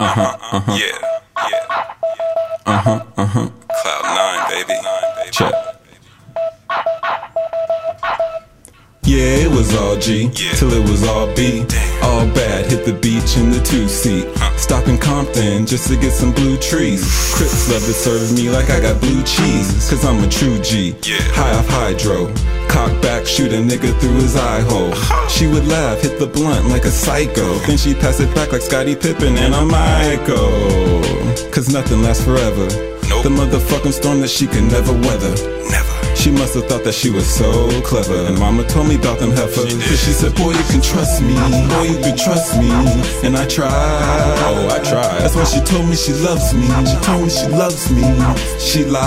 Uh huh, uh huh. Yeah, yeah. Uh huh, uh huh. Cloud nine, baby. Check. Yeah, it was all G, Yeah. till it was all B. Damn. All bad, hit the beach in the two seat. Stop in Compton just to get some blue trees. Crips love to serve me like I got blue cheese, cause I'm a true G. Yeah. High off hydro. Cock back, shoot a nigga through his eye hole. She would laugh, hit the blunt like a psycho. Then she pass it back like Scottie Pippen and I'm Michael. Cause nothing lasts forever. Nope. The motherfucking storm that she could never weather. She must have thought that she was so clever. And mama told me about them heifers. She. Cause she said, Boy, you can trust me. Boy, you can trust me. And I tried. Oh, I tried. That's why she told me she loves me. She told me she loves me. She lied.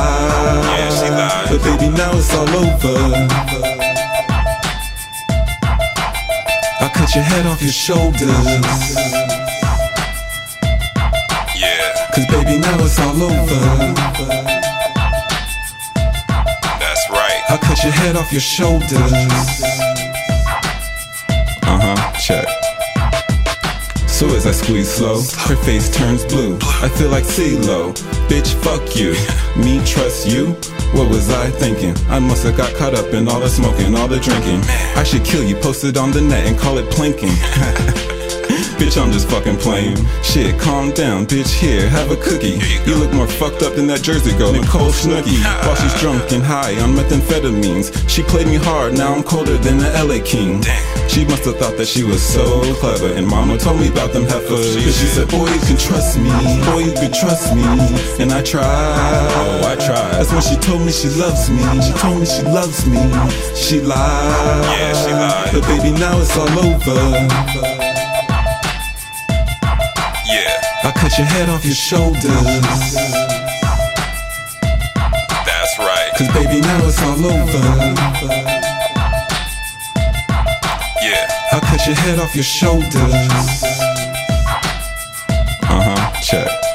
Yeah, she lied. But baby, now it's all over. I cut your head off your shoulders. Yeah, Cause baby, now it's all over. Right. Your head off your shoulders. Uh huh, check. So as I squeeze slow, her face turns blue. I feel like CeeLo. Bitch, fuck you. Me trust you? What was I thinking? I must have got caught up in all the smoking, all the drinking. I should kill you, post it on the net and call it planking. Bitch, I'm just fucking playing. Shit, calm down, bitch. Here, have a cookie. You You look more fucked up than that Jersey girl, Nicole Snooki. While she's drunk and high on methamphetamines, she played me hard. Now I'm colder than the LA King. Damn. She must have thought that she was so clever. And mama told me about them heifers. Cause she said, Boy, you can trust me. Boy, you can trust me. And I tried. Oh, I tried. That's when she told me she loves me. She told me she loves me. She lied. Yeah, she lied. But baby, now it's all over. Yeah, I cut your head off your shoulders. that's right. Cause baby, now it's all over. Yeah, I cut your head off your shoulders. Uh huh, check.